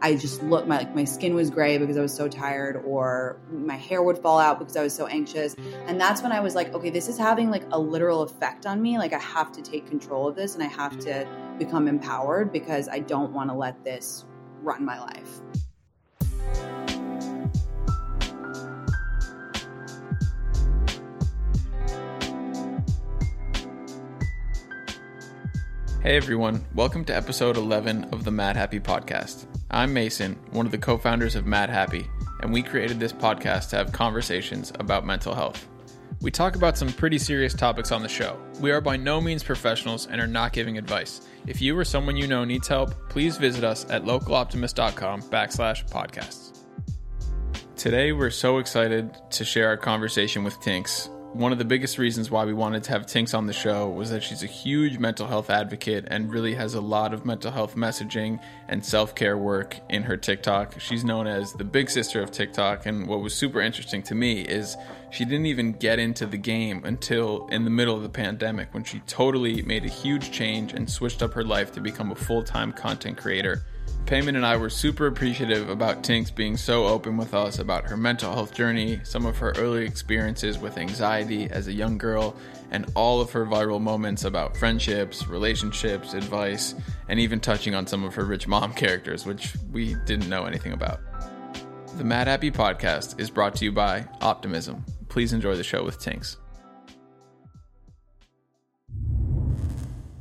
I just looked my like my skin was gray because I was so tired or my hair would fall out because I was so anxious. And that's when I was like, okay, this is having like a literal effect on me. Like I have to take control of this and I have to become empowered because I don't want to let this run my life. Hey everyone, welcome to episode 11 of the Madhappy Podcast. I'm Mason, one of the co founders of Madhappy, and we created this podcast to have conversations about mental health. We talk about some pretty serious topics on the show. We are by no means professionals and are not giving advice. If you or someone you know needs help, please visit us at localoptimist.com backslash podcasts. Today, we're so excited to share our conversation with Tinx, one of the biggest reasons why we wanted to have Tinx on the show was that she's a huge mental health advocate and really has a lot of mental health messaging and self care work in her TikTok. She's known as the big sister of TikTok. And what was super interesting to me is she didn't even get into the game until in the middle of the pandemic when she totally made a huge change and switched up her life to become a full time content creator. Payman and I were super appreciative about Tinx being so open with us about her mental health journey, some of her early experiences with anxiety as a young girl, and all of her viral moments about friendships, relationships, advice, and even touching on some of her rich mom characters, which we didn't know anything about. The Madhappy podcast is brought to you by Optimism. Please enjoy the show with Tinx.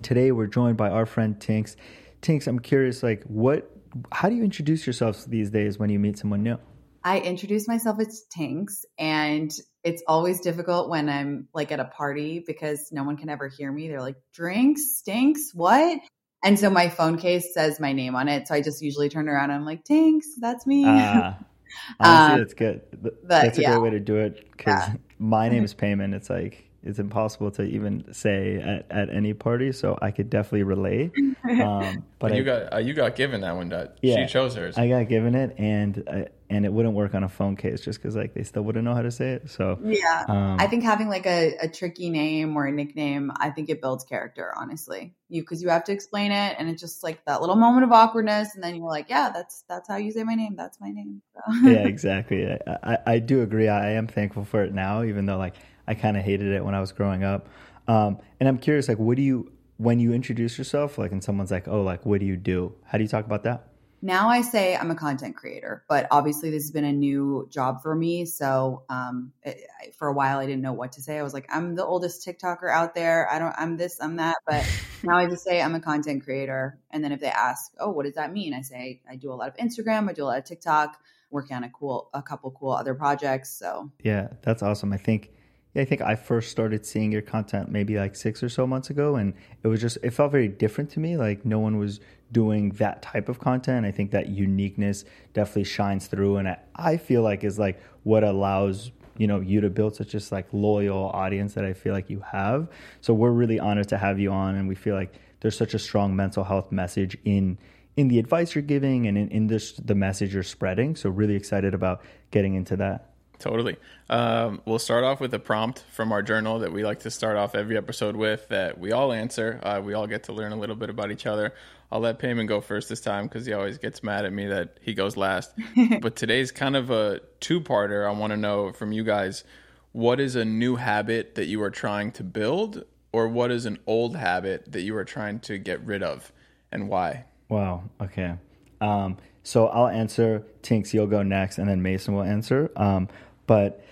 Today we're joined by our friend Tinx. Tinx, I'm curious, like, what how do you introduce yourself these days when you meet someone new? I introduce myself as Tinx, and it's always difficult when I'm like at a party because no one can ever hear me. They're like, drinks, stinks, what? And so my phone case says my name on it. So I just usually turn around and I'm like, Tinx, that's me. Uh, honestly, um, that's good. That's a yeah. great way to do it because yeah. my name is Payman. It's like, it's impossible to even say at, at any party. So I could definitely relate. Um, but you I, got uh, you got given that one. That yeah, she chose hers. I got given it, and uh, and it wouldn't work on a phone case just because like they still wouldn't know how to say it. So yeah, um, I think having like a, a tricky name or a nickname, I think it builds character. Honestly, you because you have to explain it, and it's just like that little moment of awkwardness, and then you're like, yeah, that's that's how you say my name. That's my name. So. yeah, exactly. I, I I do agree. I am thankful for it now, even though like I kind of hated it when I was growing up. Um, and I'm curious, like, what do you when you introduce yourself, like, and someone's like, "Oh, like, what do you do?" How do you talk about that? Now I say I'm a content creator, but obviously this has been a new job for me. So um, it, for a while I didn't know what to say. I was like, I'm the oldest TikToker out there. I don't. I'm this. I'm that. But now I just say I'm a content creator. And then if they ask, "Oh, what does that mean?" I say I do a lot of Instagram. I do a lot of TikTok. Working on a cool, a couple cool other projects. So yeah, that's awesome. I think I think I first started seeing your content maybe like six or so months ago, and it was just it felt very different to me. Like no one was doing that type of content. I think that uniqueness definitely shines through, and I, I feel like is like what allows you know you to build such just like loyal audience that I feel like you have. So we're really honored to have you on, and we feel like there's such a strong mental health message in in the advice you're giving and in, in this the message you're spreading. So really excited about getting into that. Totally. Um, we'll start off with a prompt from our journal that we like to start off every episode with that we all answer. Uh, we all get to learn a little bit about each other. I'll let Payman go first this time because he always gets mad at me that he goes last. but today's kind of a two parter. I want to know from you guys what is a new habit that you are trying to build, or what is an old habit that you are trying to get rid of, and why? Wow. Okay. Um, so I'll answer. Tinx, you'll go next, and then Mason will answer. Um, but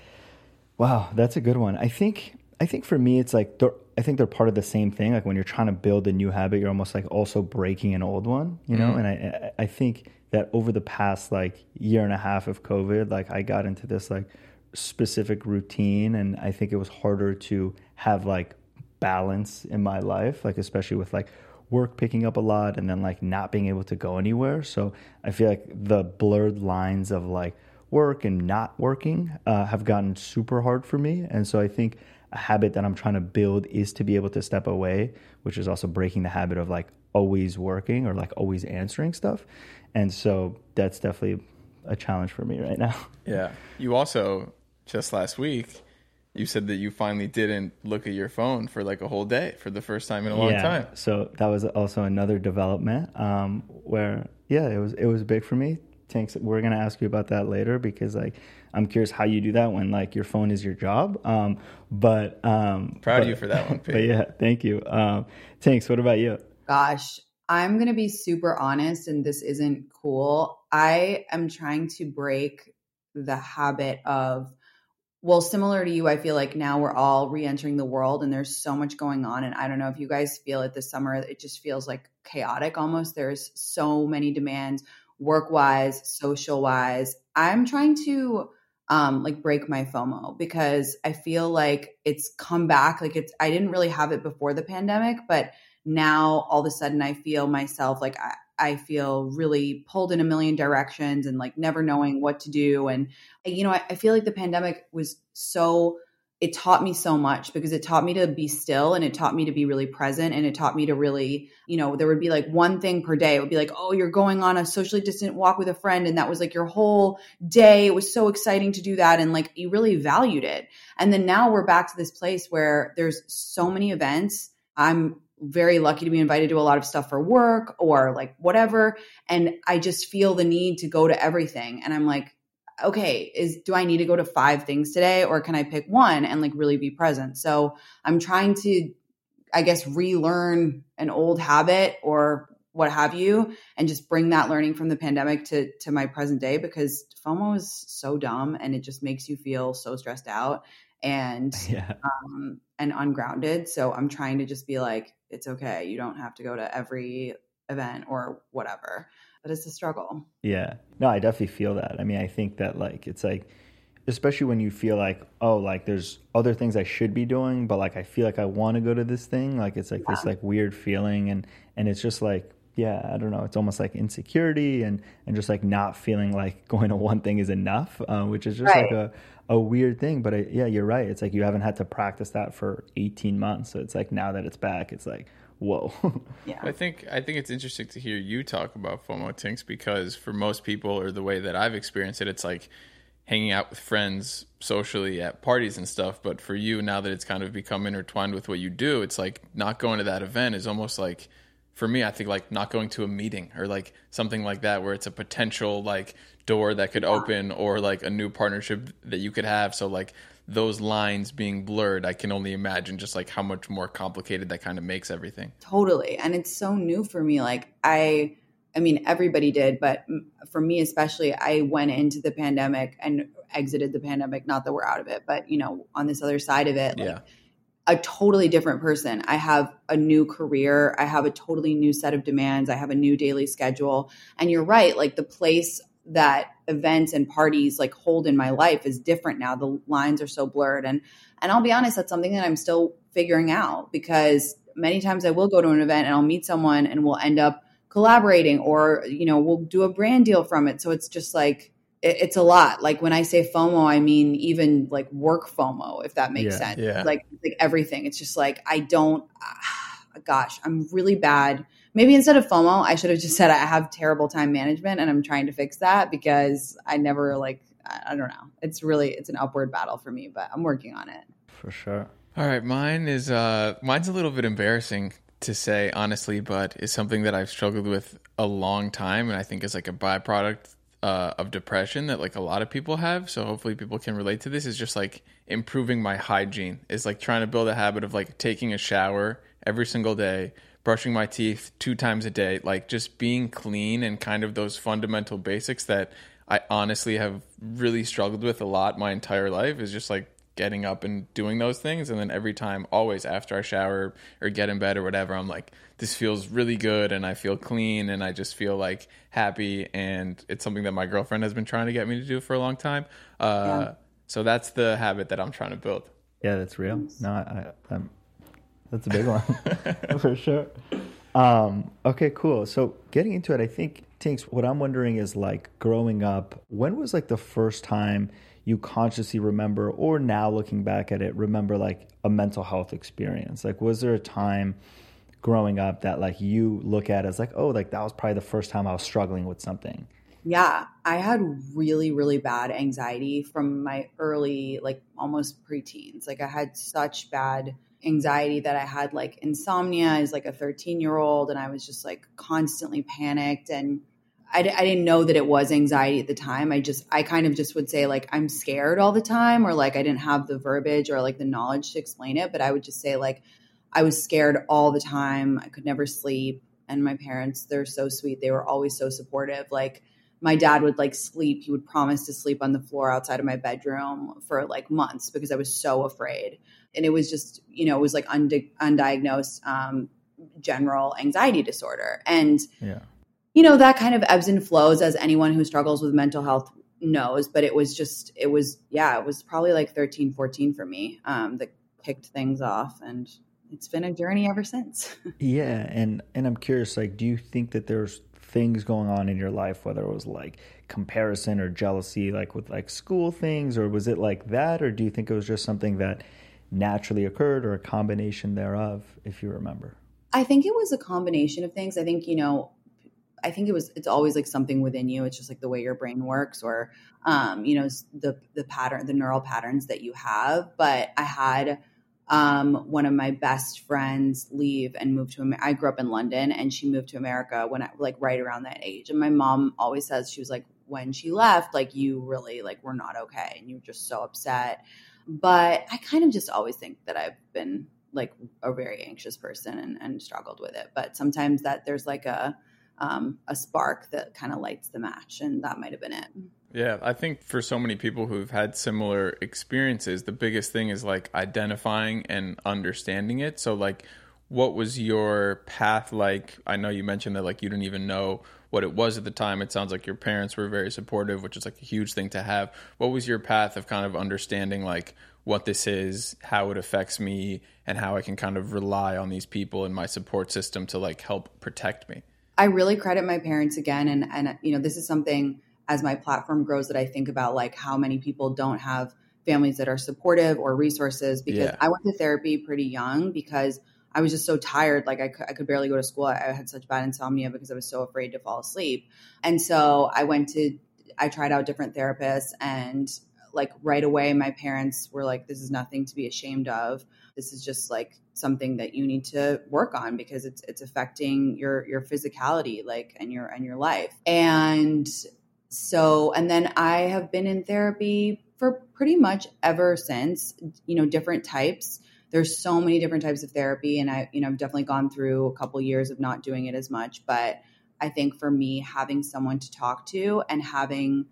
wow, that's a good one. I think I think for me, it's like I think they're part of the same thing. Like when you're trying to build a new habit, you're almost like also breaking an old one, you know. Mm-hmm. And I I think that over the past like year and a half of COVID, like I got into this like specific routine, and I think it was harder to have like balance in my life, like especially with like work picking up a lot and then like not being able to go anywhere. So I feel like the blurred lines of like work and not working uh, have gotten super hard for me. And so I think a habit that I'm trying to build is to be able to step away, which is also breaking the habit of like always working or like always answering stuff. And so that's definitely a challenge for me right now. Yeah. You also just last week you said that you finally didn't look at your phone for like a whole day for the first time in a long yeah, time. So that was also another development um, where yeah, it was it was big for me. Tinx, we're gonna ask you about that later because like I'm curious how you do that when like your phone is your job. Um, but um, proud but, of you for that one. Pete. But yeah, thank you. Um, Tinx, what about you? Gosh, I'm gonna be super honest, and this isn't cool. I am trying to break the habit of well, similar to you, I feel like now we're all re-entering the world and there's so much going on. And I don't know if you guys feel it this summer, it just feels like chaotic almost. There's so many demands, work wise, social wise. I'm trying to um like break my FOMO because I feel like it's come back. Like it's I didn't really have it before the pandemic, but now all of a sudden I feel myself like I, I feel really pulled in a million directions and like never knowing what to do. And, you know, I, I, feel like the pandemic was so, it taught me so much because it taught me to be still and it taught me to be really present and it taught me to really, you know, there would be like one thing per day. It would be like, oh, you're going on a socially distant walk with a friend. And that was like your whole day. It was so exciting to do that. And like you really valued it. And then now we're back to this place where there's so many events. I'm very lucky to be invited to a lot of stuff for work or like whatever and i just feel the need to go to everything and i'm like okay is do i need to go to five things today or can i pick one and like really be present so i'm trying to i guess relearn an old habit or what have you and just bring that learning from the pandemic to to my present day because fomo is so dumb and it just makes you feel so stressed out and yeah. um, and ungrounded. So I'm trying to just be like, it's okay. You don't have to go to every event or whatever. But it's a struggle. Yeah. No, I definitely feel that. I mean, I think that like it's like especially when you feel like, oh, like there's other things I should be doing, but like I feel like I want to go to this thing. Like it's like yeah. this like weird feeling and and it's just like yeah, I don't know. It's almost like insecurity and and just like not feeling like going to one thing is enough, uh, which is just right. like a a weird thing. But I, yeah, you're right. It's like you haven't had to practice that for 18 months, so it's like now that it's back, it's like whoa. yeah, I think I think it's interesting to hear you talk about FOMO Tinx because for most people, or the way that I've experienced it, it's like hanging out with friends socially at parties and stuff. But for you, now that it's kind of become intertwined with what you do, it's like not going to that event is almost like for me, I think like not going to a meeting or like something like that where it's a potential like door that could open or like a new partnership that you could have. So like those lines being blurred, I can only imagine just like how much more complicated that kind of makes everything. Totally. And it's so new for me. Like I I mean everybody did, but for me especially, I went into the pandemic and exited the pandemic, not that we're out of it, but you know, on this other side of it, like, yeah a totally different person. I have a new career. I have a totally new set of demands. I have a new daily schedule. And you're right, like the place that events and parties like hold in my life is different now. The lines are so blurred and and I'll be honest, that's something that I'm still figuring out because many times I will go to an event and I'll meet someone and we'll end up collaborating or you know, we'll do a brand deal from it. So it's just like it, it's a lot. Like when I say FOMO, I mean even like work FOMO, if that makes yeah, sense. Yeah. Like like everything. It's just like I don't. Uh, gosh, I'm really bad. Maybe instead of FOMO, I should have just said I have terrible time management, and I'm trying to fix that because I never like. I don't know. It's really it's an upward battle for me, but I'm working on it. For sure. All right, mine is uh mine's a little bit embarrassing to say honestly, but it's something that I've struggled with a long time, and I think is like a byproduct uh, of depression that like a lot of people have. So hopefully people can relate to this. Is just like improving my hygiene. Is like trying to build a habit of like taking a shower every single day, brushing my teeth two times a day, like just being clean and kind of those fundamental basics that I honestly have really struggled with a lot my entire life. Is just like getting up and doing those things. And then every time always after i shower or get in bed or whatever i'm like this feels really good and i feel clean and i just feel like happy. And it's something that my girlfriend has been trying to get me to do for a long time. Uh, yeah. so that's the habit that i'm trying to build. Yeah that's real. No I, I'm, that's a big one. For sure. Um, okay cool. So getting into it i think Tinx, what i'm wondering is like growing up when was like the first time you consciously remember or now looking back at it remember like a mental health experience? Like was there a time growing up that like you look at as like oh like that was probably the first time i was struggling with something? Yeah i had really really bad anxiety from my early like almost preteens. Like i had such bad anxiety that i had like insomnia as like a 13 year old and i was just like constantly panicked and I, I didn't know that it was anxiety at the time. I just, I kind of just would say like, I'm scared all the time, or like I didn't have the verbiage or like the knowledge to explain it. But I would just say like, I was scared all the time. I could never sleep. And my parents, they're so sweet. They were always so supportive. Like, my dad would like sleep. He would promise to sleep on the floor outside of my bedroom for like months because I was so afraid. And it was just, you know, it was like undi- undiagnosed um, general anxiety disorder. And, Yeah. you know, that kind of ebbs and flows as anyone who struggles with mental health knows. But it was just, it was, yeah, it was probably like 13, 14 for me um, that kicked things off. And it's been a journey ever since. Yeah, and and I'm curious, like, do you think that there's things going on in your life, whether it was like comparison or jealousy, like with like school things, or was it like that, or do you think it was just something that naturally occurred, or a combination thereof, if you remember? I think it was a combination of things. I think, you know, I think it was it's always like something within you. It's just like the way your brain works or um, you know, the the pattern, the neural patterns that you have. But I had um, one of my best friends leave and move to. I grew up in London and she moved to America when I like right around that age. And my mom always says she was like when she left, like you really like were not okay and you were just so upset. But I kind of just always think that I've been like a very anxious person and, and struggled with it. But sometimes that there's like a um, a spark that kind of lights the match, and that might have been it. Yeah, I think for so many people who've had similar experiences, the biggest thing is like identifying and understanding it. So, like, what was your path like? I know you mentioned that like you didn't even know what it was at the time. It sounds like your parents were very supportive, which is like a huge thing to have. What was your path of kind of understanding like what this is, how it affects me, and how I can kind of rely on these people in my support system to like help protect me? I really credit my parents again, and and you know this is something as my platform grows that I think about like how many people don't have families that are supportive or resources because Yeah. I went to therapy pretty young because I was just so tired. Like I could, I could barely go to school. I, I had such bad insomnia because I was so afraid to fall asleep. And so I went to, I tried out different therapists and like right away, my parents were like, this is nothing to be ashamed of. This is just like something that you need to work on because it's, it's affecting your, your physicality, like, and your, and your life. And so, and then I have been in therapy for pretty much ever since, you know, different types. There's so many different types of therapy. And I, you know, I've definitely gone through a couple years of not doing it as much. But I think for me, having someone to talk to and having,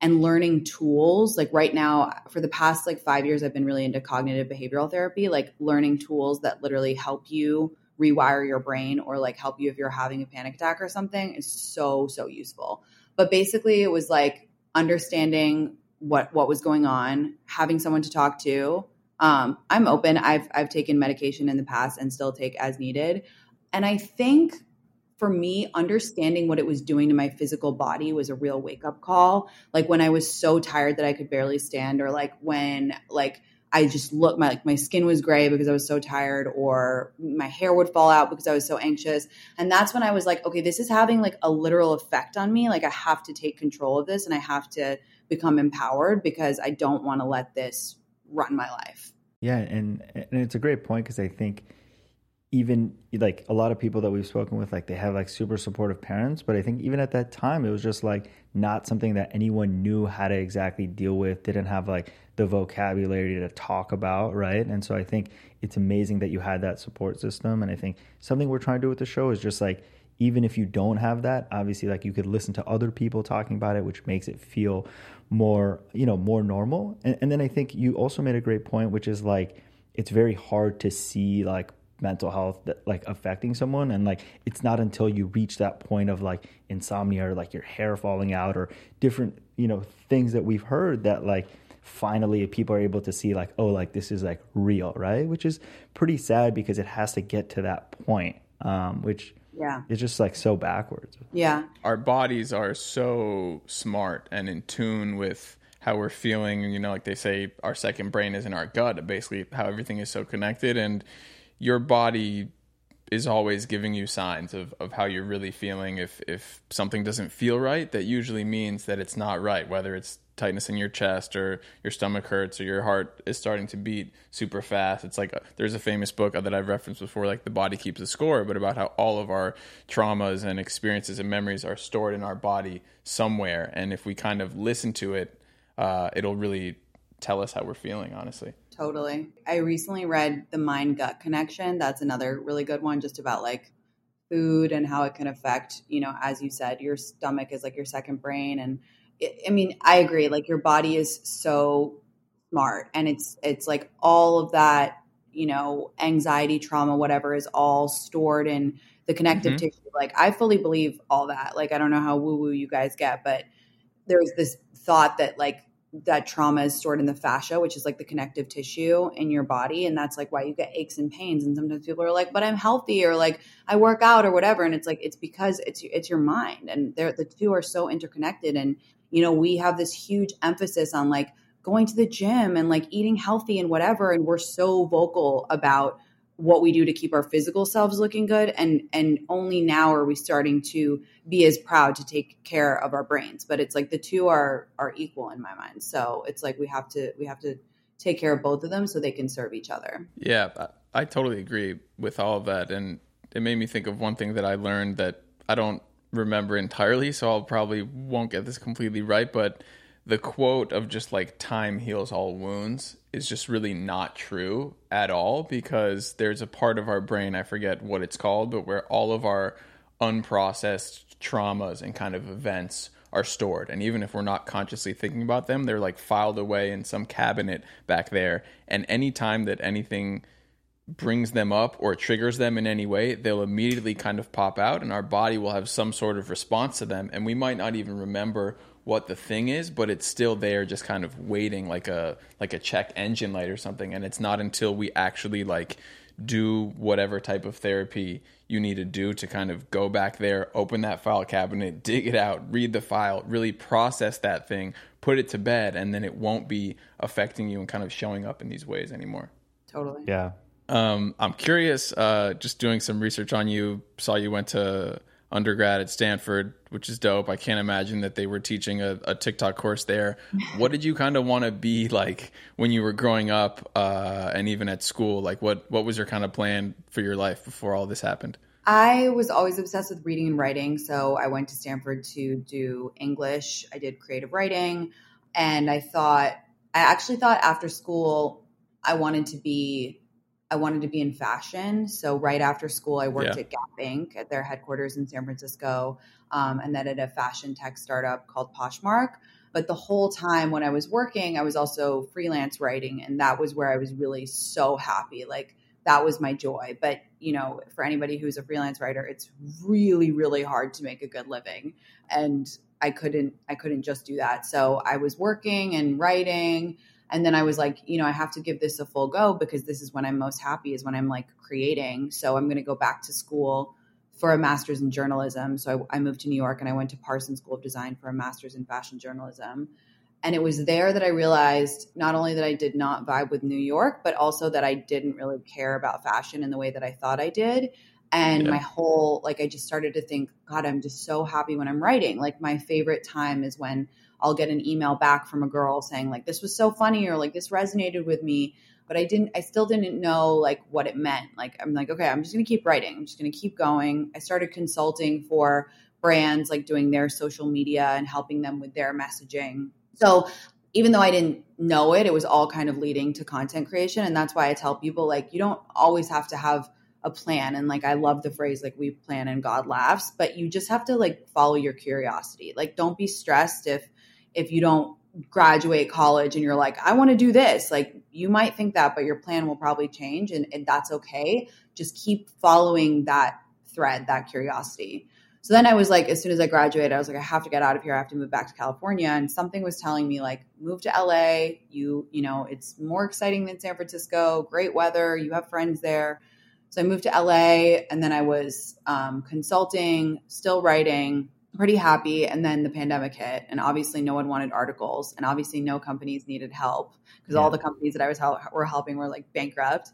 and learning tools like right now for the past like five years i've been really into cognitive behavioral therapy like learning tools that literally help you rewire your brain or like help you if you're having a panic attack or something is so so useful but basically it was like understanding what what was going on having someone to talk to um, i'm open i've i've taken medication in the past and still take as needed and i think for me understanding what it was doing to my physical body was a real wake up call like when i was so tired that i could barely stand or like when like I just looked my like my skin was gray because I was so tired or my hair would fall out because I was so anxious. And that's when I was like, okay, this is having like a literal effect on me. Like I have to take control of this and I have to become empowered because I don't want to let this run my life. Yeah, and and it's a great point because I think even like a lot of people that we've spoken with, like they have like super supportive parents, but I think even at that time, it was just like not something that anyone knew how to exactly deal with. Didn't have like the vocabulary to talk about, right? And so I think it's amazing that you had that support system. And I think something we're trying to do with the show is just like even if you don't have that, obviously like you could listen to other people talking about it, which makes it feel more, you know, more normal. And, and then I think you also made a great point, which is like it's very hard to see like mental health that like affecting someone and like it's not until you reach that point of like insomnia or like your hair falling out or different you know things that we've heard that like finally people are able to see like oh like this is like real right which is pretty sad because it has to get to that point um which Yeah. is just like so backwards Yeah. our bodies are so smart and in tune with how we're feeling. You know, like they say, our second brain is in our gut. Basically, how everything is so connected, and your body is always giving you signs of, of how you're really feeling. If if something doesn't feel right, that usually means that it's not right, whether it's tightness in your chest or your stomach hurts or your heart is starting to beat super fast. It's like a, there's a famous book that I've referenced before, like The Body Keeps a Score, but about how all of our traumas and experiences and memories are stored in our body somewhere. And if we kind of listen to it, uh, it'll really tell us how we're feeling, honestly. Totally. I recently read The Mind Gut Connection. That's another really good one, just about like food and how it can affect, you know, as you said, your stomach is like your second brain. And it, I mean, I agree. Like your body is so smart and it's, it's like all of that, you know, anxiety, trauma, whatever is all stored in the connective mm-hmm. tissue. Like I fully believe all that. Like I don't know how woo woo you guys get, but there's this thought that like that trauma is stored in the fascia, which is like the connective tissue in your body. And that's like why you get aches and pains. And sometimes people are like, but I'm healthy or like I work out or whatever. And it's like, it's because it's, it's your mind and the two are so interconnected. And, you know, we have this huge emphasis on like going to the gym and like eating healthy and whatever. And we're so vocal about what we do to keep our physical selves looking good and and only now are we starting to be as proud to take care of our brains. But it's like the two are are equal in my mind. So it's like we have to we have to take care of both of them so they can serve each other. Yeah i, totally agree with all of that. And it made me think of one thing that i learned that i don't remember entirely so i'll probably won't get this completely right but the quote of just like time heals all wounds is just really not true at all because there's a part of our brain, I forget what it's called, but where all of our unprocessed traumas and kind of events are stored. And even if we're not consciously thinking about them, they're like filed away in some cabinet back there. And anytime that anything brings them up or triggers them in any way, they'll immediately kind of pop out and our body will have some sort of response to them. And we might not even remember what the thing is, but it's still there, just kind of waiting, like a like a check engine light or something. And it's not until we actually like do whatever type of therapy you need to do to kind of go back there, open that file cabinet, dig it out, read the file, really process that thing, put it to bed, and then it won't be affecting you and kind of showing up in these ways anymore. Totally. Yeah. Um, I'm curious, uh, just doing some research on you, saw you went to undergrad at Stanford, which is dope. I can't imagine that they were teaching a, a TikTok course there. what did you kind of want to be like when you were growing up uh, and even at school? Like, what what was your kind of plan for your life before all this happened? I was always obsessed with reading and writing, so I went to Stanford to do English. I did creative writing, and I thought I actually thought after school I wanted to be I wanted to be in fashion. So right after school, I worked yeah. at Gap Inc. at their headquarters in San Francisco, um, and then at a fashion tech startup called Poshmark. But the whole time when I was working, I was also freelance writing, and that was where I was really so happy. Like that was my joy. But you know, for anybody who's a freelance writer, it's really, really hard to make a good living, and I couldn't, I couldn't just do that. So I was working and writing and then I was like, you know, I have to give this a full go because this is when I'm most happy is when I'm like creating. So I'm going to go back to school for a master's in journalism. So I, I, moved to New York and I went to Parsons School of Design for a master's in fashion journalism. And it was there that I realized not only that I did not vibe with New York, but also that I didn't really care about fashion in the way that I thought I did. And yeah. my whole, like, I just started to think, God, I'm just so happy when I'm writing. Like, my favorite time is when I'll get an email back from a girl saying like this was so funny or like this resonated with me but I didn't I still didn't know like what it meant. Like I'm like okay, I'm just going to keep writing. I'm just going to keep going. I started consulting for brands like doing their social media and helping them with their messaging. So even though I didn't know it, it was all kind of leading to content creation and that's why I tell people like you don't always have to have a plan and like I love the phrase like we plan and God laughs, but you just have to like follow your curiosity. Like don't be stressed if if you don't graduate college and you're like, I want to do this, like you might think that, but your plan will probably change and, and that's okay. Just keep following that thread, that curiosity. So then I was like, as soon as I graduated, I was like, I have to get out of here. I have to move back to California. And something was telling me like, move to LA. You, you know, it's more exciting than San Francisco. Great weather. You have friends there. So I moved to LA, and then I was um, consulting, still writing, pretty happy. And then the pandemic hit, and obviously no one wanted articles, and obviously no companies needed help because yeah. all the companies that I was help- were helping were like bankrupt.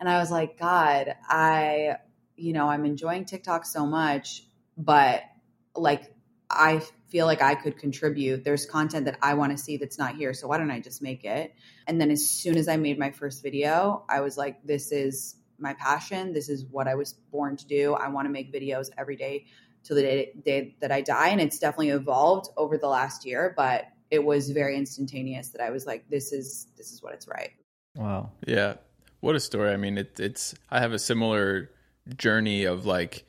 And I was like, God, I you know, I'm enjoying TikTok so much, but like I feel like I could contribute. There's content that I want to see that's not here. So why don't I just make it? And then as soon as I made my first video, I was like, this is my passion. This is what I was born to do. I want to make videos every day till the day, day that I die. And it's definitely evolved over the last year, but it was very instantaneous that I was like, this is this is what it's right. Wow. Yeah. What a story. I mean, it, it's I have a similar journey of like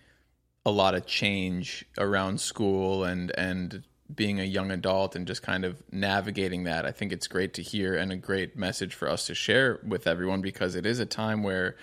a lot of change around school and and being a young adult and just kind of navigating that. I think it's great to hear and a great message for us to share with everyone because it is a time where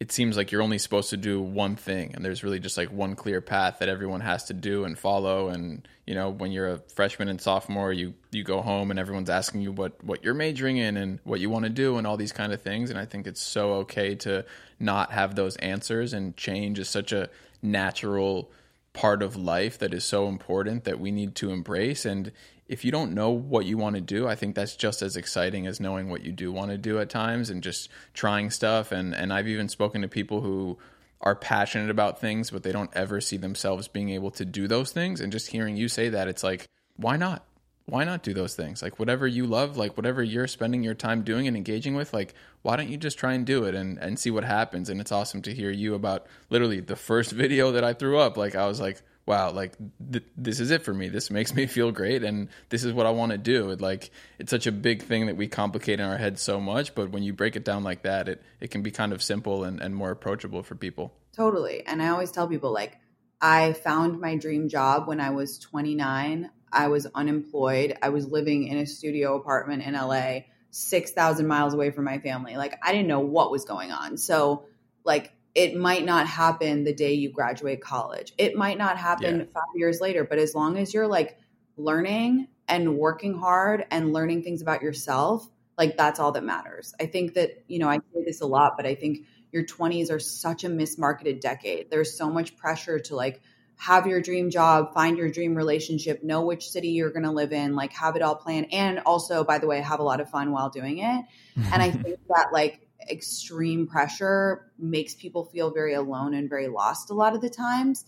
it seems like you're only supposed to do one thing and there's really just like one clear path that everyone has to do and follow and you know when you're a freshman and sophomore you you go home and everyone's asking you what what you're majoring in and what you want to do and all these kind of things and I think it's so okay to not have those answers and change is such a natural part of life that is so important that we need to embrace and if you don't know what you want to do, I think that's just as exciting as knowing what you do want to do at times and just trying stuff. And, and I've even spoken to people who are passionate about things, but they don't ever see themselves being able to do those things. And just hearing you say that, it's like, why not? Why not do those things? Like whatever you love, like whatever you're spending your time doing and engaging with, like why don't you just try and do it and, and see what happens? And it's awesome to hear you about literally the first video that I threw up. Like I was like, wow, like th- this is it for me. This makes me feel great, and this is what I want to do. It, like it's such a big thing that we complicate in our heads so much, but when you break it down like that, it it can be kind of simple and, and more approachable for people. Totally, and I always tell people like I found my dream job when I was 29. I was unemployed. I was living in a studio apartment in LA, 6,000 miles away from my family. Like I didn't know what was going on. So like it might not happen the day you graduate college. It might not happen yeah. five years later, but as long as you're like learning and working hard and learning things about yourself, like that's all that matters. I think that, you know, I say this a lot, but I think your 20s are such a mismarketed decade. There's so much pressure to like have your dream job, find your dream relationship, know which city you're going to live in, like have it all planned. And also, by the way, have a lot of fun while doing it. and I think that like extreme pressure makes people feel very alone and very lost a lot of the times.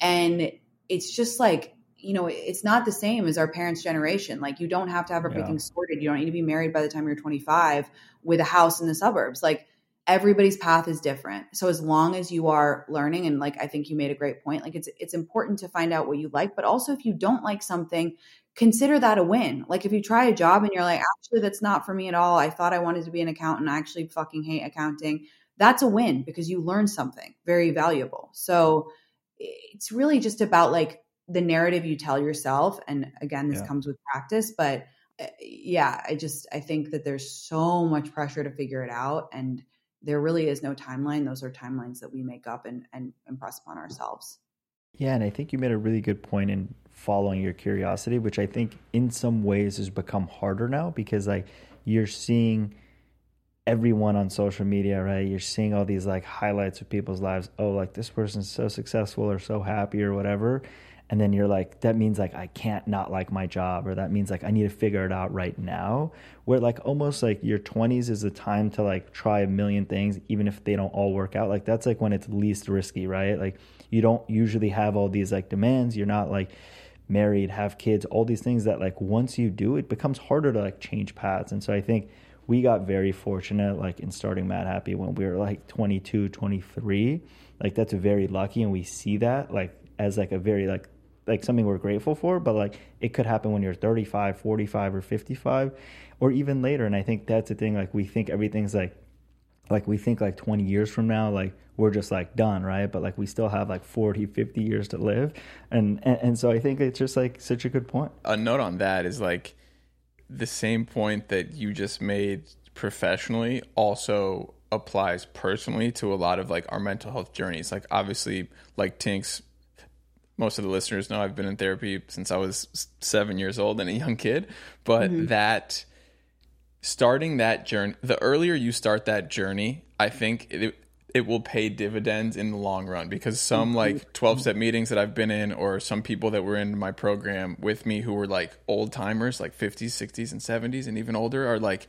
And it's just like, you know, it's not the same as our parents' generation. Like, you don't have to have everything yeah. sorted. You don't need to be married by the time you're 25 with a house in the suburbs. Like, everybody's path is different. So as long as you are learning and like I think you made a great point, like it's it's important to find out what you like, but also if you don't like something, consider that a win. Like if you try a job and you're like, actually, that's not for me at all. I thought I wanted to be an accountant. I actually fucking hate accounting. That's a win because you learn something very valuable. So it's really just about like the narrative you tell yourself. And again, this yeah. comes with practice, but uh, yeah, I just, I think that there's so much pressure to figure it out. And there really is no timeline. Those are timelines that we make up and, and impress upon ourselves. Yeah, and I think you made a really good point in following your curiosity, which I think in some ways has become harder now because like you're seeing everyone on social media, right? You're seeing all these like highlights of people's lives. Oh, like this person's so successful or so happy or whatever. And then you're like, that means like I can't not like my job, or that means like I need to figure it out right now. Where like almost like your 20s is the time to like try a million things, even if they don't all work out. Like that's like when it's least risky, right? Like you don't usually have all these like demands. You're not like, married, have kids, all these things that like once you do, it becomes harder to like change paths. And so I think we got very fortunate like in starting Madhappy when we were like 22, 23. Like that's very lucky and we see that like as like a very like like something we're grateful for, but like it could happen when you're 35, 45 or 55 or even later and I think that's the thing like we think everything's like like we think like 20 years from now like we're just like done right? But like we still have like 40 50 years to live. And, and and so i think it's just like such a good point. A note on that is like the same point that you just made professionally also applies personally to a lot of like our mental health journeys. Like obviously like Tinx most of the listeners know i've been in therapy since i was seven years old and a young kid. But mm-hmm. that starting that journey the earlier you start that journey i think it, it will pay dividends in the long run because some mm-hmm. like 12 step meetings that I've been in or some people that were in my program with me who were like old timers like 50s 60s and 70s and even older are like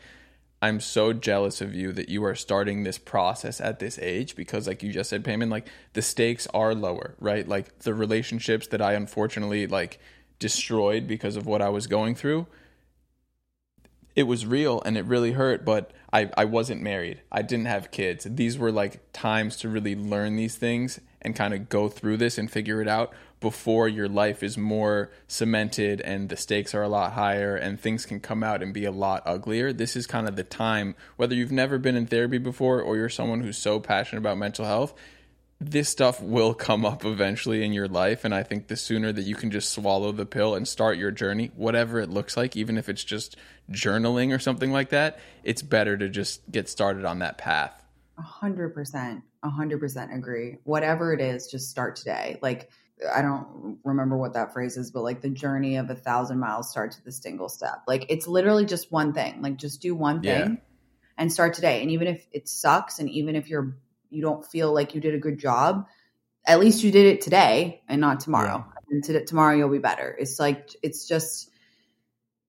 I'm so jealous of you that you are starting this process at this age because, like you just said, Payman like the stakes are lower, right? Like the relationships that I unfortunately like destroyed because of what I was going through. It was real and it really hurt, but I, I wasn't married. I didn't have kids. These were like times to really learn these things and kind of go through this and figure it out before your life is more cemented and the stakes are a lot higher and things can come out and be a lot uglier. This is kind of the time, whether you've never been in therapy before or you're someone who's so passionate about mental health, this stuff will come up eventually in your life. And I think the sooner that you can just swallow the pill and start your journey, whatever it looks like, even if it's just journaling or something like that, it's better to just get started on that path. A hundred percent, a hundred percent agree. Whatever it is, just start today. Like I don't remember what that phrase is, but like the journey of a thousand miles starts with a single step. Like it's literally just one thing. Like just do one thing yeah. and start today. And even if it sucks, and even if you're you don't feel like you did a good job, at least you did it today and not tomorrow. Yeah. And to, tomorrow you'll be better. It's like it's just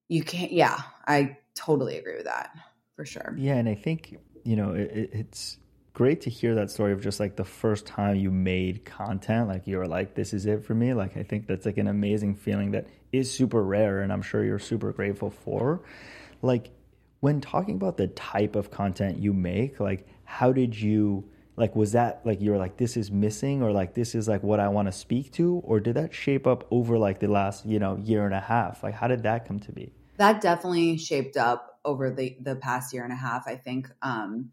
you can't. Yeah, I totally agree with that for sure. Yeah, and I think you know it, it's great to hear that story of just like the first time you made content like you were like this is it for me like i think that's like an amazing feeling that is super rare and i'm sure you're super grateful for like when talking about the type of content you make like how did you like was that like you were like this is missing or like this is like what i want to speak to or did that shape up over like the last you know year and a half like how did that come to be that definitely shaped up over the the past year and a half i think um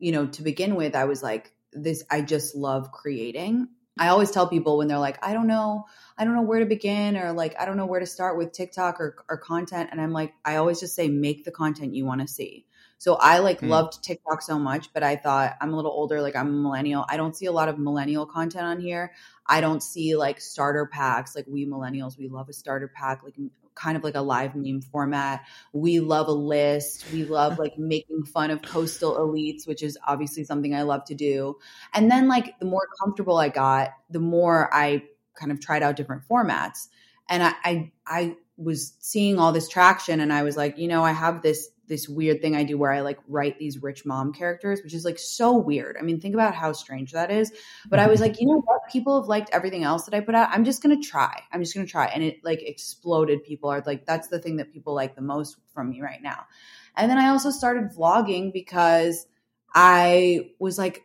you know, to begin with, I was like, this, I just love creating. I always tell people when they're like, I don't know, I don't know where to begin, or like, I don't know where to start with TikTok or, or content. And I'm like, I always just say, make the content you want to see. So I like mm. loved TikTok so much, but I thought I'm a little older, like I'm a millennial. I don't see a lot of millennial content on here. I don't see like starter packs. Like we millennials, we love a starter pack. Like kind of like a live meme format. We love a list. We love like making fun of coastal elites, which is obviously something I love to do. And then like the more comfortable I got, the more I kind of tried out different formats. And I I, I was seeing all this traction and I was like, you know, I have this this weird thing I do where I like write these rich mom characters, which is like so weird. I mean, think about how strange that is. But I was like, you know what? People have liked everything else that I put out. I'm just going to try. I'm just going to try. And it like exploded. People are like, that's the thing that people like the most from me right now. And then I also started vlogging because I was like,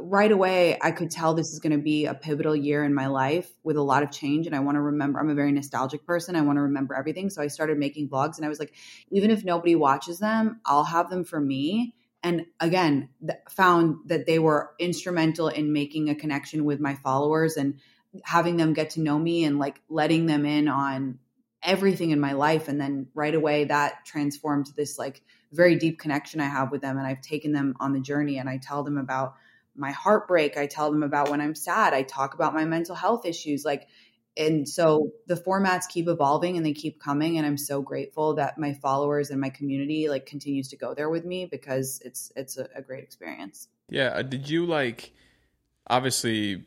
right away I could tell this is going to be a pivotal year in my life with a lot of change and I want to remember I'm a very nostalgic person I want to remember everything so I started making vlogs and I was like even if nobody watches them I'll have them for me. And again th- found that they were instrumental in making a connection with my followers and having them get to know me and like letting them in on everything in my life and then right away that transformed this like very deep connection I have with them and I've taken them on the journey and I tell them about my heartbreak. I tell them about when I'm sad. I talk about my mental health issues. Like, and so the formats keep evolving and they keep coming. And I'm so grateful that my followers and my community like continues to go there with me because it's, it's a, a great experience. Yeah. Uh, did you like, obviously,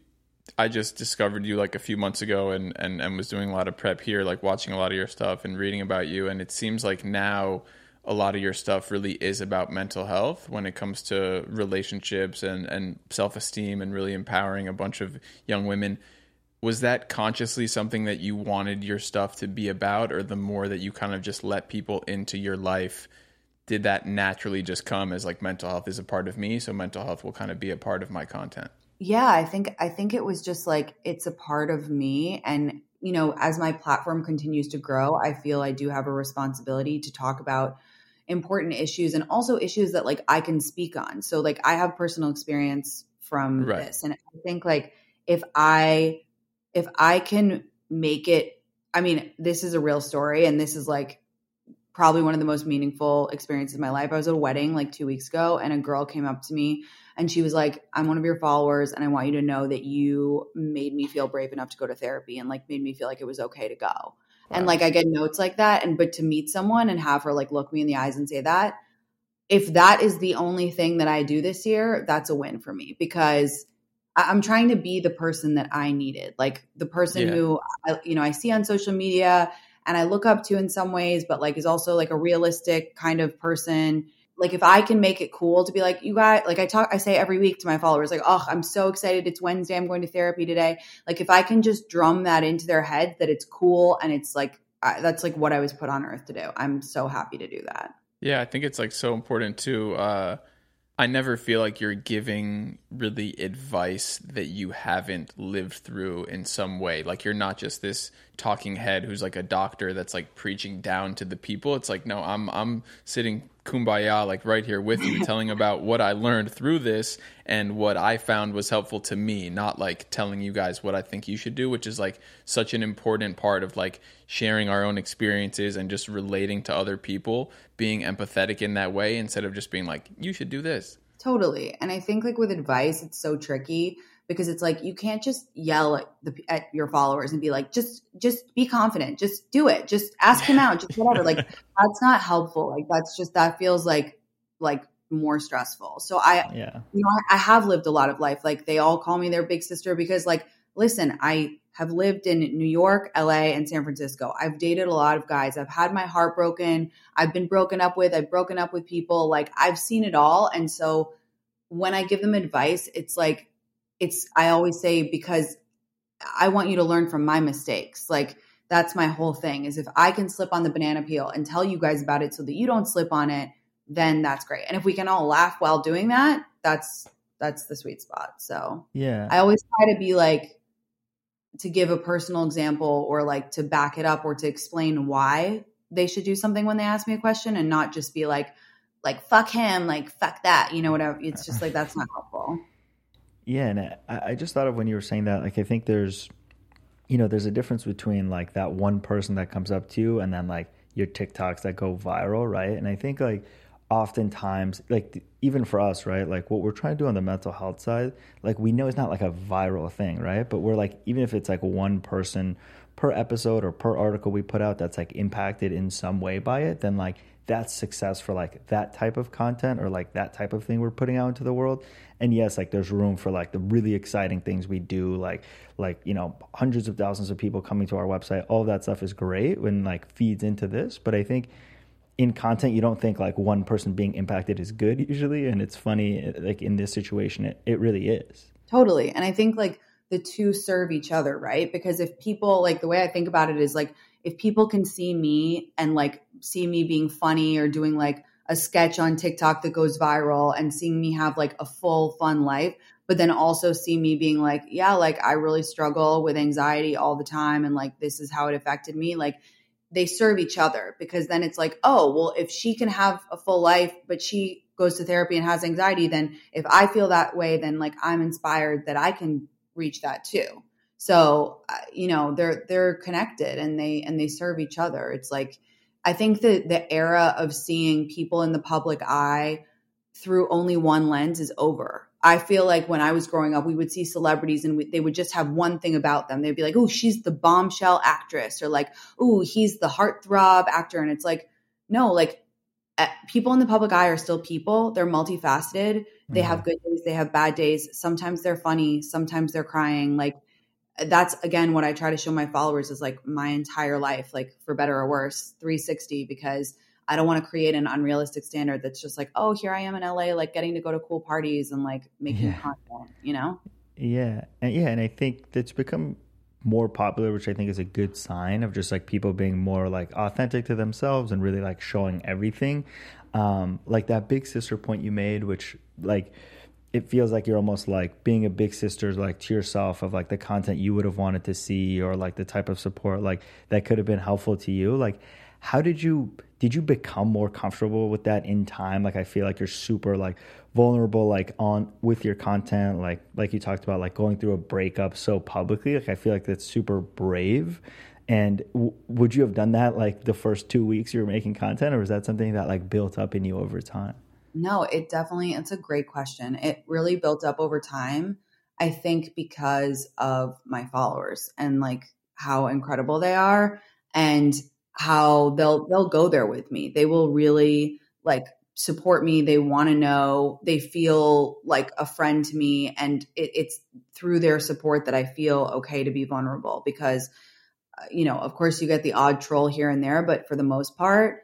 I just discovered you like a few months ago and, and, and was doing a lot of prep here, like watching a lot of your stuff and reading about you. And it seems like now, a lot of your stuff really is about mental health when it comes to relationships and, and self esteem and really empowering a bunch of young women. Was that consciously something that you wanted your stuff to be about, or the more that you kind of just let people into your life, did that naturally just come as like mental health is a part of me, so mental health will kind of be a part of my content? Yeah, I think I think it was just like it's a part of me and you know, as my platform continues to grow, I feel I do have a responsibility to talk about important issues and also issues that like I can speak on. So like I have personal experience from right. this and I think like if I if I can make it I mean this is a real story and this is like probably one of the most meaningful experiences of my life. I was at a wedding like 2 weeks ago and a girl came up to me and she was like, "I'm one of your followers and I want you to know that you made me feel brave enough to go to therapy and like made me feel like it was okay to go." And like I get notes like that. And but to meet someone and have her like look me in the eyes and say that, if that is the only thing that I do this year, that's a win for me because I'm trying to be the person that I needed, like the person yeah. who I, you know I see on social media and I look up to in some ways, but like is also like a realistic kind of person like if I can make it cool to be like, you guys, like I talk, I say every week to my followers, like, oh, I'm so excited. It's Wednesday. I'm going to therapy today. Like if I can just drum that into their head that it's cool and it's like, I, that's like what I was put on earth to do. I'm so happy to do that. Yeah, I think it's like so important too. Uh, I never feel like you're giving really advice that you haven't lived through in some way. Like you're not just this talking head who's like a doctor that's like preaching down to the people. It's like no, I'm I'm sitting kumbaya like right here with you telling about what I learned through this and what I found was helpful to me, not like telling you guys what I think you should do, which is like such an important part of like sharing our own experiences and just relating to other people, being empathetic in that way instead of just being like you should do this. Totally. And I think like with advice it's so tricky because it's like you can't just yell at the at your followers and be like just just be confident. Just do it. Just ask him out. Just whatever. Like that's not helpful. Like that's just that feels like like more stressful. So i Yeah. you know I, I have lived a lot of life. Like they all call me their big sister because like listen i have lived in new york la and san francisco. I've dated a lot of guys. I've had my heart broken. I've been broken up with. I've broken up with people. Like i've seen it all. And so when i give them advice it's like it's i always say because i want you to learn from my mistakes. Like that's my whole thing is if i can slip on the banana peel and tell you guys about it so that you don't slip on it then that's great. And if we can all laugh while doing that that's that's the sweet spot. So Yeah. i always try to be like to give a personal example or like to back it up or to explain why they should do something when they ask me a question and not just be like like fuck him like fuck that you know whatever. It's just like that's not helpful Yeah, and I, I just thought of when you were saying that, like I think there's, you know, there's a difference between like that one person that comes up to you and then like your TikToks that go viral, right? And I think like oftentimes, like even for us, right, like what we're trying to do on the mental health side, like we know it's not like a viral thing, right? But we're like, even if it's like one person per episode or per article we put out that's like impacted in some way by it, then like that's success for like that type of content or like that type of thing we're putting out into the world. And yes like there's room for like the really exciting things we do like like you know hundreds of thousands of people coming to our website. All that stuff is great when like feeds into this. But i think in content you don't think like one person being impacted is good usually. And it's funny like in this situation it, it really is. Totally. And I think like the two serve each other, right? Because if people like the way I think about it is like if people can see me and like see me being funny or doing like a sketch on TikTok that goes viral and seeing me have like a full fun life, but then also see me being like, yeah, like I really struggle with anxiety all the time and like this is how it affected me, like they serve each other because then it's like, oh, well, if she can have a full life, but she goes to therapy and has anxiety, then if I feel that way, then like I'm inspired that I can reach that too. So, uh, you know, they're they're connected and they and they serve each other. It's like I think that the era of seeing people in the public eye through only one lens is over. I feel like when I was growing up, we would see celebrities and we, they would just have one thing about them. They'd be like, "Oh, she's the bombshell actress," or like, "Oh, he's the heartthrob actor," and it's like, no, like uh, people in the public eye are still people. They're multifaceted. They have good days, they have bad days. Sometimes they're funny, sometimes they're crying. Like that's again what I try to show my followers is like my entire life, like for better or worse, 360 because I don't want to create an unrealistic standard that's just like, oh, here I am in LA, like getting to go to cool parties and like making Yeah. content, you know? Yeah, and yeah, and I think that's become more popular, which I think is a good sign of just like people being more like authentic to themselves and really like showing everything. Um, like that big sister point you made, which like it feels like you're almost like being a big sister like to yourself of like the content you would have wanted to see or like the type of support like that could have been helpful to you. Like how did you did you become more comfortable with that in time? Like i feel like you're super like vulnerable like on with your content like like you talked about like going through a breakup so publicly. Like i feel like that's super brave. And w- would you have done that like the first two weeks you were making content or was that something that like built up in you over time No, it definitely, it's a great question. It really built up over time. I think because of my followers and like how incredible they are and how they'll they'll go there with me. They will really like support me. They want to know. They feel like a friend to me, and it, it's through their support that I feel okay to be vulnerable. Because, uh, you know, of course, you get the odd troll here and there, but for the most part,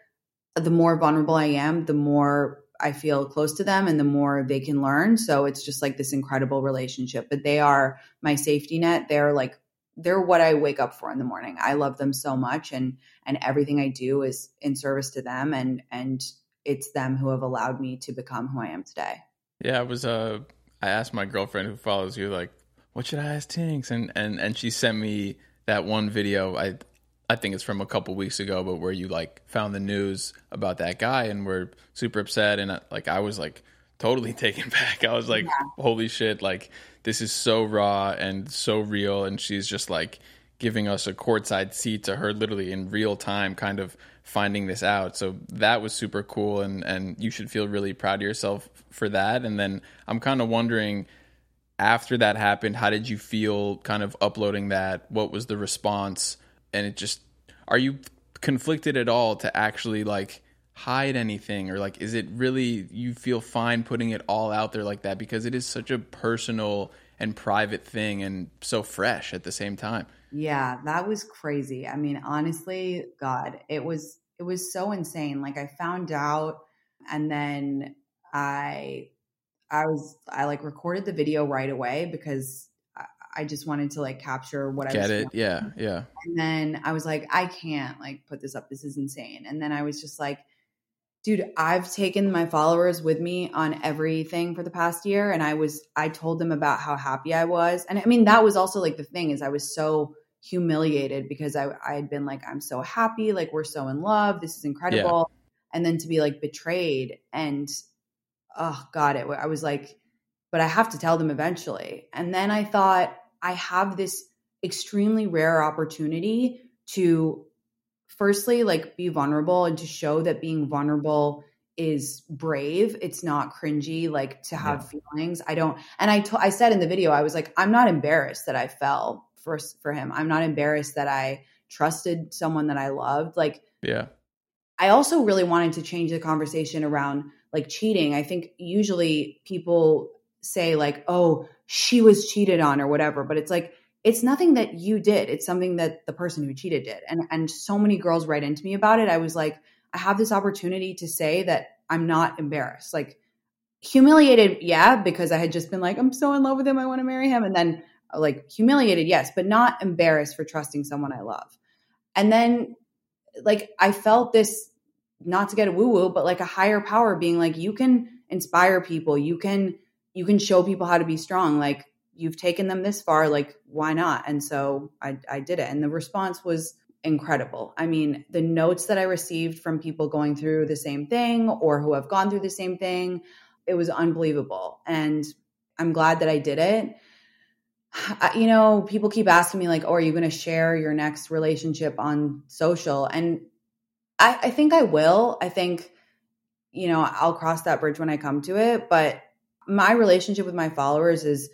the more vulnerable I am, the more I feel close to them and the more they can learn. So it's just like this incredible relationship. But they are my safety net. They're like they're what I wake up for in the morning. I love them so much and and everything I do is in service to them and and it's them who have allowed me to become who I am today. Yeah, I was uh I asked my girlfriend who follows you like, what should I ask Tinx? And and and she sent me that one video. I I think it's from a couple weeks ago, but where you like found the news about that guy and were super upset and uh, like I was like totally taken back. I was like, yeah. holy shit, like this is so raw and so real and she's just like giving us a courtside seat to her literally in real time kind of finding this out. So that was super cool and and you should feel really proud of yourself for that. And then I'm kind of wondering after that happened, how did you feel kind of uploading that? What was the response? And it just are you conflicted at all to actually like hide anything or like is it really you feel fine putting it all out there like that because it is such a personal and private thing and so fresh at the same time. Yeah, that was crazy. I mean, honestly, God, it was it was so insane. Like I found out and then I I was I like recorded the video right away because I, just wanted to like capture what Get I was it. Yeah, yeah. And then I was like, I can't like put this up. This is insane. And then I was just like, dude, I've taken my followers with me on everything for the past year. And I was, I told them about how happy I was. And I mean, that was also like the thing is I was so humiliated because I, I had been like, I'm so happy. Like we're so in love. This is incredible. Yeah. And then to be like betrayed and, oh God, it, I was like, but I have to tell them eventually. And then I thought, I have this extremely rare opportunity to firstly like be vulnerable and to show that being vulnerable is brave. It's not cringy like to have yeah. feelings. I don't and I, t- I said in the video i was like i'm not embarrassed that i fell for for him. I'm not embarrassed that i trusted someone that i loved. Like yeah. I also really wanted to change the conversation around like cheating. I think usually people say like oh she was cheated on or whatever but it's like it's nothing that you did. It's something that the person who cheated did. And and so many girls write into me about it. I was like i have this opportunity to say that i'm not embarrassed. Like humiliated yeah because i had just been like i'm so in love with him i want to marry him. And then like humiliated yes but not embarrassed for trusting someone i love. And then like i felt this not to get a woo woo but like a higher power being like you can inspire people. You can you can show people how to be strong like you've taken them this far like why not? And so i i did it. And the response was incredible. I mean the notes that i received from people going through the same thing or who have gone through the same thing it was unbelievable. And i'm glad that i did it. You know people keep asking me like oh are you going to share your next relationship on social? And I, I think i will. I think you know i'll cross that bridge when i come to it. But my relationship with my followers is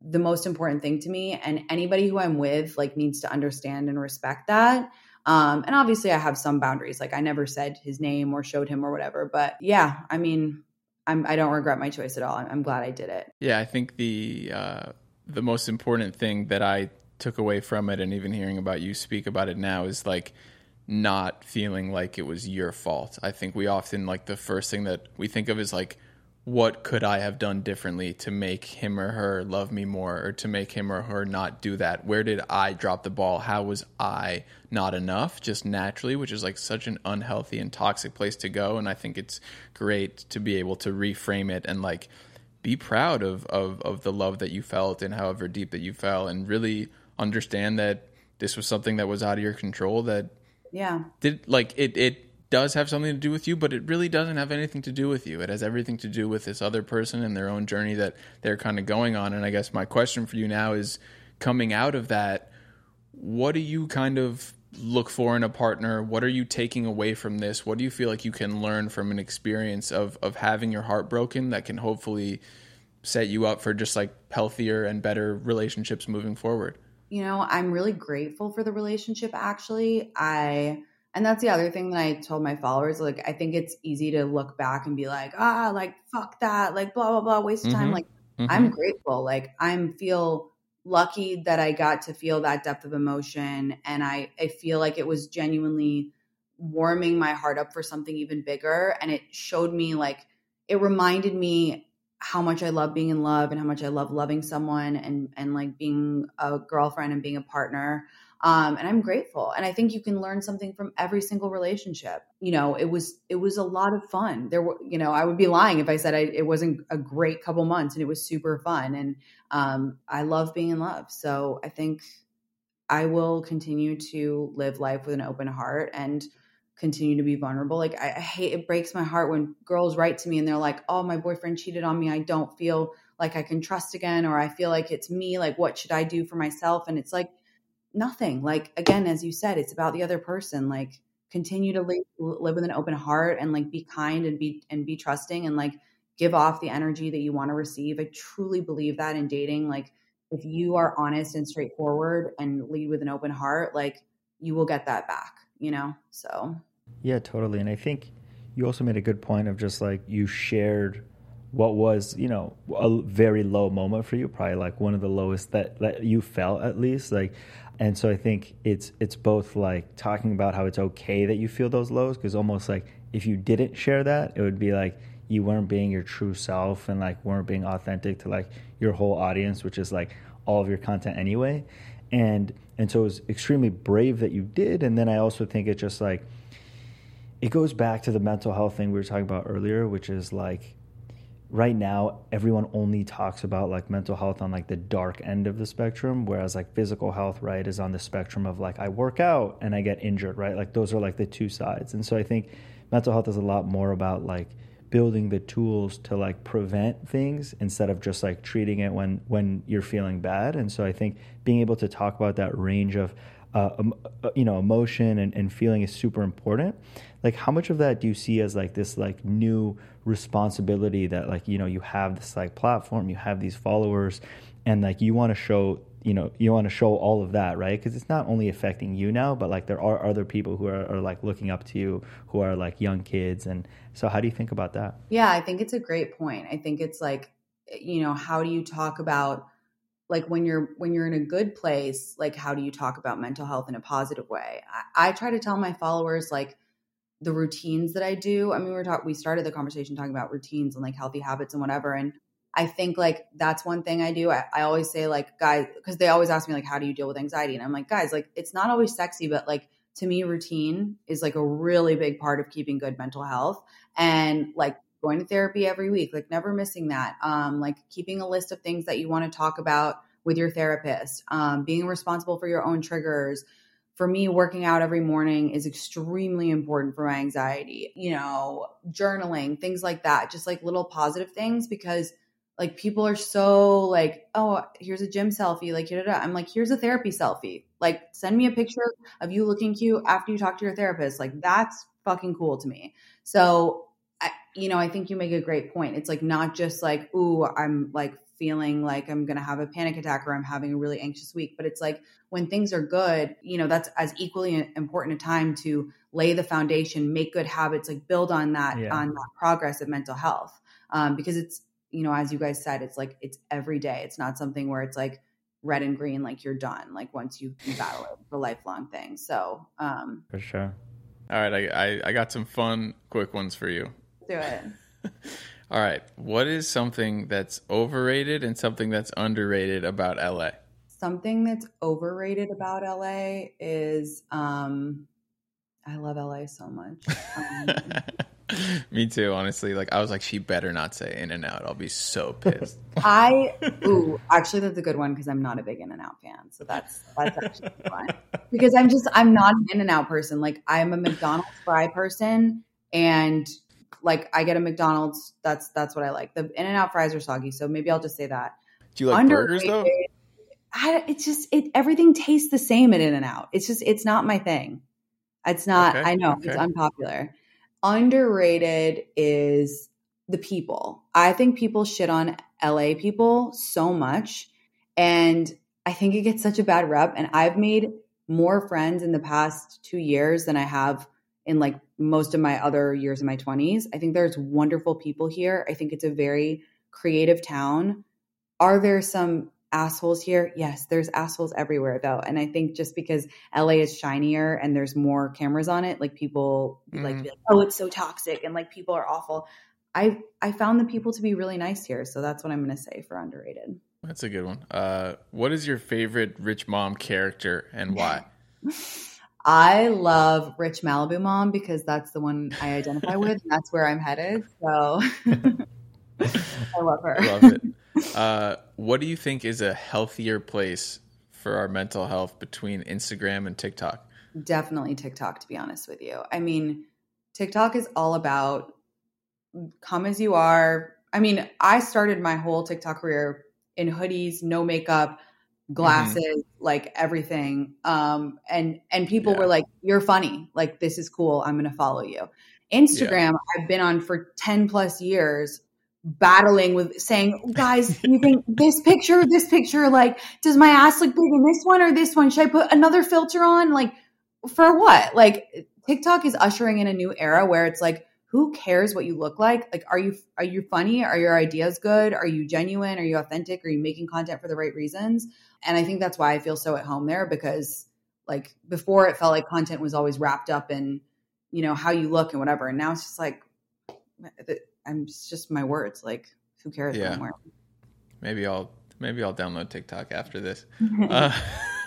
the most important thing to me and anybody who i'm with like needs to understand and respect that. Um and obviously i have some boundaries like i never said his name or showed him or whatever but yeah i mean i'm i don't regret my choice at all. I'm, I'm glad i did it. Yeah i think the uh the most important thing that i took away from it and even hearing about you speak about it now is like not feeling like it was your fault. I think we often like the first thing that we think of is like what could I have done differently to make him or her love me more or to make him or her not do that? Where did I drop the ball? How was I not enough just naturally, which is like such an unhealthy and toxic place to go. And I think it's great to be able to reframe it and like be proud of, of, of the love that you felt and however deep that you fell and really understand that this was something that was out of your control that yeah did like it, it does have something to do with you, but it really doesn't have anything to do with you. It has everything to do with this other person and their own journey that they're kind of going on. And I guess my question for you now is coming out of that, what do you kind of look for in a partner? What are you taking away from this? What do you feel like you can learn from an experience of of having your heart broken that can hopefully set you up for just like healthier and better relationships moving forward? You know, I'm really grateful for the relationship actually. I and that's the other thing that I told my followers. Like, I think it's easy to look back and be like, ah, like, fuck that, like, blah, blah, blah, waste of time. Mm-hmm. Like, mm-hmm. I'm grateful. Like, I'm feel lucky that I got to feel that depth of emotion. And I, I feel like it was genuinely warming my heart up for something even bigger. And it showed me, like, it reminded me how much I love being in love and how much I love loving someone and and like being a girlfriend and being a partner. Um, and I'm grateful. And I think you can learn something from every single relationship. You know, it was it was a lot of fun. There were, you know, I would be lying if I said I, it wasn't a great couple months and it was super fun. And um, I love being in love. So I think I will continue to live life with an open heart and continue to be vulnerable. Like I, I, hate it breaks my heart when girls write to me and they're like, "Oh, my boyfriend cheated on me. I don't feel like I can trust again or I feel like it's me. Like what should I do for myself?" And it's like nothing. Like again, as you said, it's about the other person. Like continue to live, live with an open heart and like be kind and be and be trusting and like give off the energy that you want to receive. I truly believe that in dating like if you are honest and straightforward and lead with an open heart, like you will get that back, you know? So yeah, totally. And I think you also made a good point of just like you shared what was, you know, a very low moment for you, probably like one of the lowest that, that you felt at least. Like, and so I think it's it's both like talking about how it's okay that you feel those lows, because almost like if you didn't share that, it would be like you weren't being your true self and like weren't being authentic to like your whole audience, which is like all of your content anyway. And and so it was extremely brave that you did. And then I also think it's just like it goes back to the mental health thing we were talking about earlier, which is like right now everyone only talks about like mental health on like the dark end of the spectrum whereas like physical health right is on the spectrum of like i work out and i get injured right? Like those are like the two sides. And so i think mental health is a lot more about like building the tools to like prevent things instead of just like treating it when when you're feeling bad. And so i think being able to talk about that range of um, you know emotion and, and feeling is super important. Like how much of that do you see as like this like new responsibility that like you know you have this like platform you have these followers and like you want to show you know you want to show all of that right? Because it's not only affecting you now but like there are other people who are, are, like looking up to you who are like young kids and so how do you think about that? Yeah i think it's a great point. I think it's like you know how do you talk about like when you're when you're in a good place like how do you talk about mental health in a positive way i, I try to tell my followers like the routines that I do. I mean, we're talking, we started the conversation talking about routines and like healthy habits and whatever. And I think like that's one thing I do. I, I always say like, guys, because they always ask me like, how do you deal with anxiety? And I'm like, guys, like it's not always sexy, but like to me, routine is like a really big part of keeping good mental health. And like going to therapy every week, like never missing that. Um, like keeping a list of things that you want to talk about with your therapist, um, being responsible for your own triggers, for me, working out every morning is extremely important for my anxiety. You know, journaling, things like that, just like little positive things because like people are so like, oh, here's a gym selfie. Like, I'm like, here's a therapy selfie. Like, send me a picture of you looking cute after you talk to your therapist. Like, that's fucking cool to me. So, you know, I think you make a great point. It's like not just like, ooh, I'm like feeling like I'm going to have a panic attack or I'm having a really anxious week. But it's like when things are good, you know, that's as equally important a time to lay the foundation, make good habits, like build on that, yeah. on that progress of mental health. Um, because it's, you know, as you guys said, it's like, it's every day. It's not something where it's like red and green, like you're done, like once you, you battle it, the lifelong thing. So, um, for sure. All right. I, I, I got some fun, quick ones for you. Do it. All right. What is something that's overrated and something that's underrated about LA? Something that's overrated about LA is um I love LA so much. Um, Me too, honestly. Like I was like, she better not say In and Out. I'll be so pissed. I ooh, actually that's a good one because I'm not a big In and Out fan. So that's that's actually fun. Because I'm just I'm not an In and Out person. Like I'm a McDonald's fry person and like I get a McDonald's. That's that's what I like. The In and Out fries are soggy, so maybe I'll just say that. Do you like Underrated, burgers though? I, it's just it everything tastes the same at In and Out. It's just it's not my thing. It's not. Okay, I know okay. it's unpopular. Underrated is the people. I think people shit on LA people so much, and I think it gets such a bad rep. And I've made more friends in the past two years than I have in like most of my other years in my 20s. I think there's wonderful people here. I think it's a very creative town. Are there some assholes here? Yes, there's assholes everywhere though. And I think just because LA is shinier and there's more cameras on it, like people mm. like, like, oh, it's so toxic and like people are awful. I I found the people to be really nice here, so that's what I'm going to say for underrated. That's a good one. Uh, what is your favorite rich mom character and why? I love Rich Malibu Mom because that's the one I identify with. And that's where I'm headed. So I love her. Love it. Uh, what do you think is a healthier place for our mental health between Instagram and TikTok? Definitely TikTok, to be honest with you. I mean, TikTok is all about come as you are. I mean, I started my whole TikTok career in hoodies, no makeup, glasses, mm-hmm. like everything. Um, and and people yeah. were like, "You're funny. Like this is cool. I'm going to follow you." Instagram, yeah. I've been on for ten plus years, battling with saying, "Guys, you think this picture, this picture, like, does my ass look big in this one or this one? Should I put another filter on? Like, for what? Like, TikTok is ushering in a new era where it's like." Who cares what you look like like are you are you funny are your ideas good are you genuine are you authentic are you making content for the right reasons and I think that's why I feel so at home there because like before it felt like content was always wrapped up in, you know, how you look and whatever. And now it's just like, I'm it's just my words. Like, who cares? Yeah. Maybe I'll maybe I'll download TikTok after this. uh,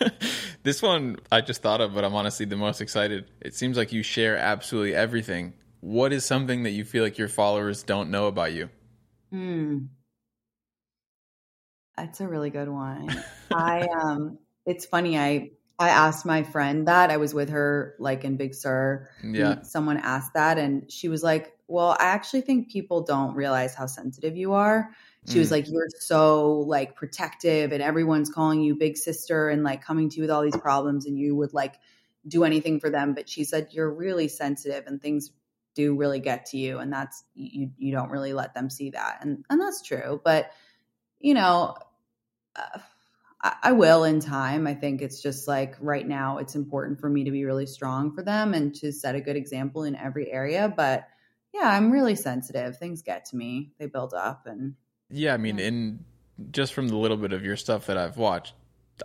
this one I just thought of, but I'm honestly the most excited. It seems like you share absolutely everything. What is something that you feel like your followers don't know about you? Hmm. That's a really good one. I um it's funny, I I asked my friend that. I was with her like in Big Sur. Yeah. Someone asked that and she was like, Well, I actually think people don't realize how sensitive you are. She mm. was like, You're so like protective and everyone's calling you big sister and like coming to you with all these problems and you would like do anything for them. But she said, You're really sensitive and things do really get to you and that's you you don't really let them see that. And and that's true. But you know, uh, I, will in time. I think it's just like right now, it's important for me to be really strong for them and to set a good example in every area. But yeah, I'm really sensitive. Things get to me, they build up. And yeah, I mean, yeah. in just from the little bit of your stuff that I've watched,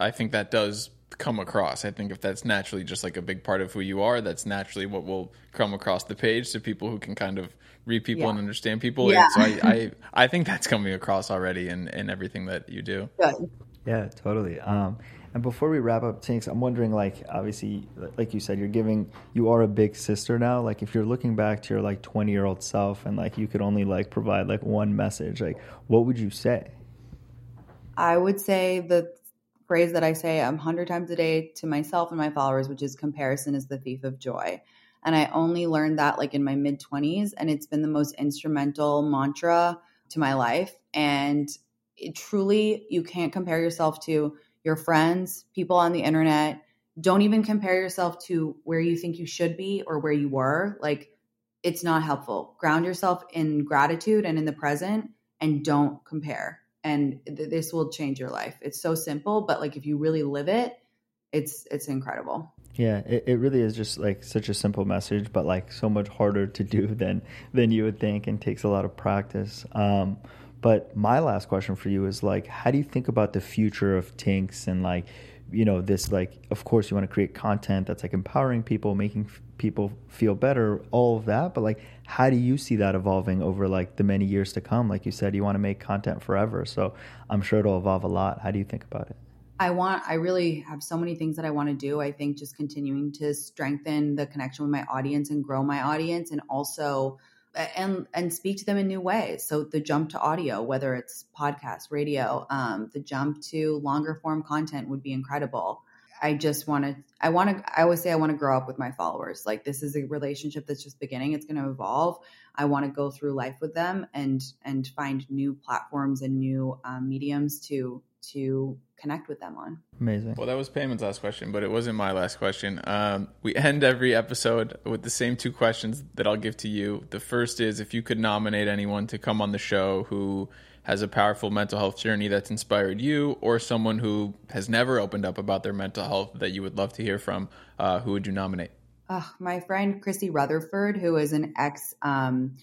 I think that does come across. I think if that's naturally just like a big part of who you are, that's naturally what will come across the page to people who can kind of read people yeah. and understand people. Yeah. so I, I, I think that's coming across already in, in everything that you do. Good. Yeah, totally. Um, and before we wrap up, Tinx, I'm wondering, like, obviously, like you said, you're giving, you are a big sister now. Like, if you're looking back to your like 20 year old self, and like you could only like provide like one message, like, what would you say? I would say the phrase that I say a hundred times a day to myself and my followers, which is comparison is the thief of joy. And I only learned that like in my mid 20s. And it's been the most instrumental mantra to my life. And it truly, you can't compare yourself to your friends, people on the internet. Don't even compare yourself to where you think you should be or where you were. Like, it's not helpful. Ground yourself in gratitude and in the present and don't compare. And th- this will change your life. It's so simple, but like if you really live it, it's it's incredible. Yeah, it, it really is just like such a simple message, but like so much harder to do than than you would think, and takes a lot of practice. Um, but my last question for you is like, how do you think about the future of Tinx and like, you know, this like, of course, you want to create content that's like empowering people, making f- people feel better, all of that. But like, how do you see that evolving over like the many years to come? Like you said, you want to make content forever, so I'm sure it'll evolve a lot. How do you think about it? I want, I really have so many things that I want to do. I think just continuing to strengthen the connection with my audience and grow my audience and also, and, and speak to them in new ways. So the jump to audio, whether it's podcast, radio, um, the jump to longer form content would be incredible. I just want to, I want to, I always say I want to grow up with my followers. Like this is a relationship that's just beginning. It's going to evolve. I want to go through life with them and, and find new platforms and new um, mediums to, to connect with them on. Amazing. Well, that was Payman's last question, but it wasn't my last question. Um, we end every episode with the same two questions that I'll give to you. The first is if you could nominate anyone to come on the show who has a powerful mental health journey that's inspired you, or someone who has never opened up about their mental health that you would love to hear from, uh, who would you nominate? Uh, my friend Christy Rutherford, who is an ex um,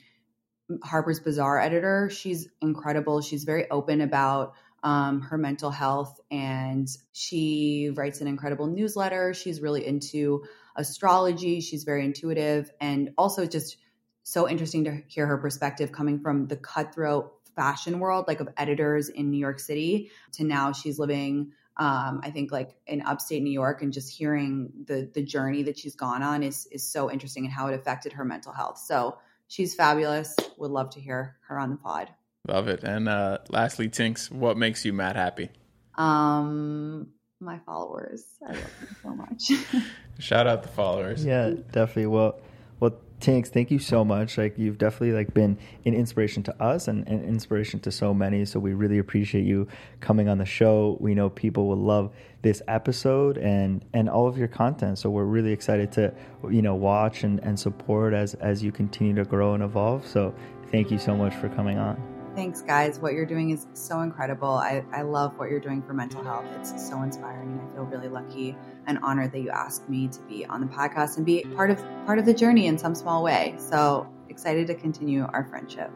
Harper's Bazaar editor, she's incredible. She's very open about um, her mental health, and she writes an incredible newsletter. She's really into astrology. She's very intuitive, and also just so interesting to hear her perspective coming from the cutthroat fashion world, like of editors in New York City, to now she's living. Um, I think like in upstate New York, and just hearing the the journey that she's gone on is is so interesting and how it affected her mental health. So she's fabulous. Would love to hear her on the pod. Love it. And uh, lastly, Tinx, what makes you mad happy? Um, my followers. I love them so much. Shout out the followers. Yeah, definitely. Well, well, Tinx, thank you so much. Like you've definitely like been an inspiration to us and an inspiration to so many. So we really appreciate you coming on the show. We know people will love this episode and and all of your content. So we're really excited to you know watch and, and support as as you continue to grow and evolve. So thank you so much for coming on. Thanks, guys. What you're doing is so incredible. I, I love what you're doing for mental health. It's so inspiring. I feel really lucky and honored that you asked me to be on the podcast and be part of part of the journey in some small way. So excited to continue our friendship.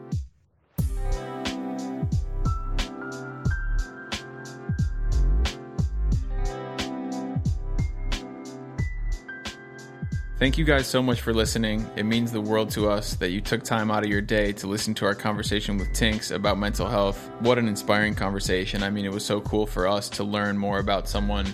Thank you guys so much for listening. It means the world to us that you took time out of your day to listen to our conversation with Tinx about mental health. What an inspiring conversation. I mean, it was so cool for us to learn more about someone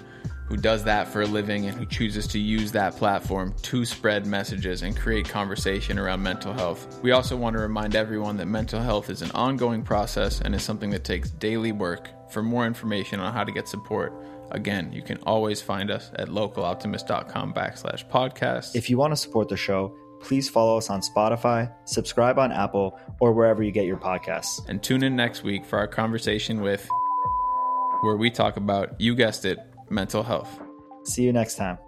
who does that for a living and who chooses to use that platform to spread messages and create conversation around mental health. We also want to remind everyone that mental health is an ongoing process and is something that takes daily work. For more information on how to get support, Again, you can always find us at localoptimist.com backslash podcast. If you want to support the show, please follow us on Spotify, subscribe on Apple, or wherever you get your podcasts. And tune in next week for our conversation with where we talk about, you guessed it, mental health. See you next time.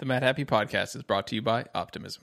The Madhappy Podcast is brought to you by Optimism.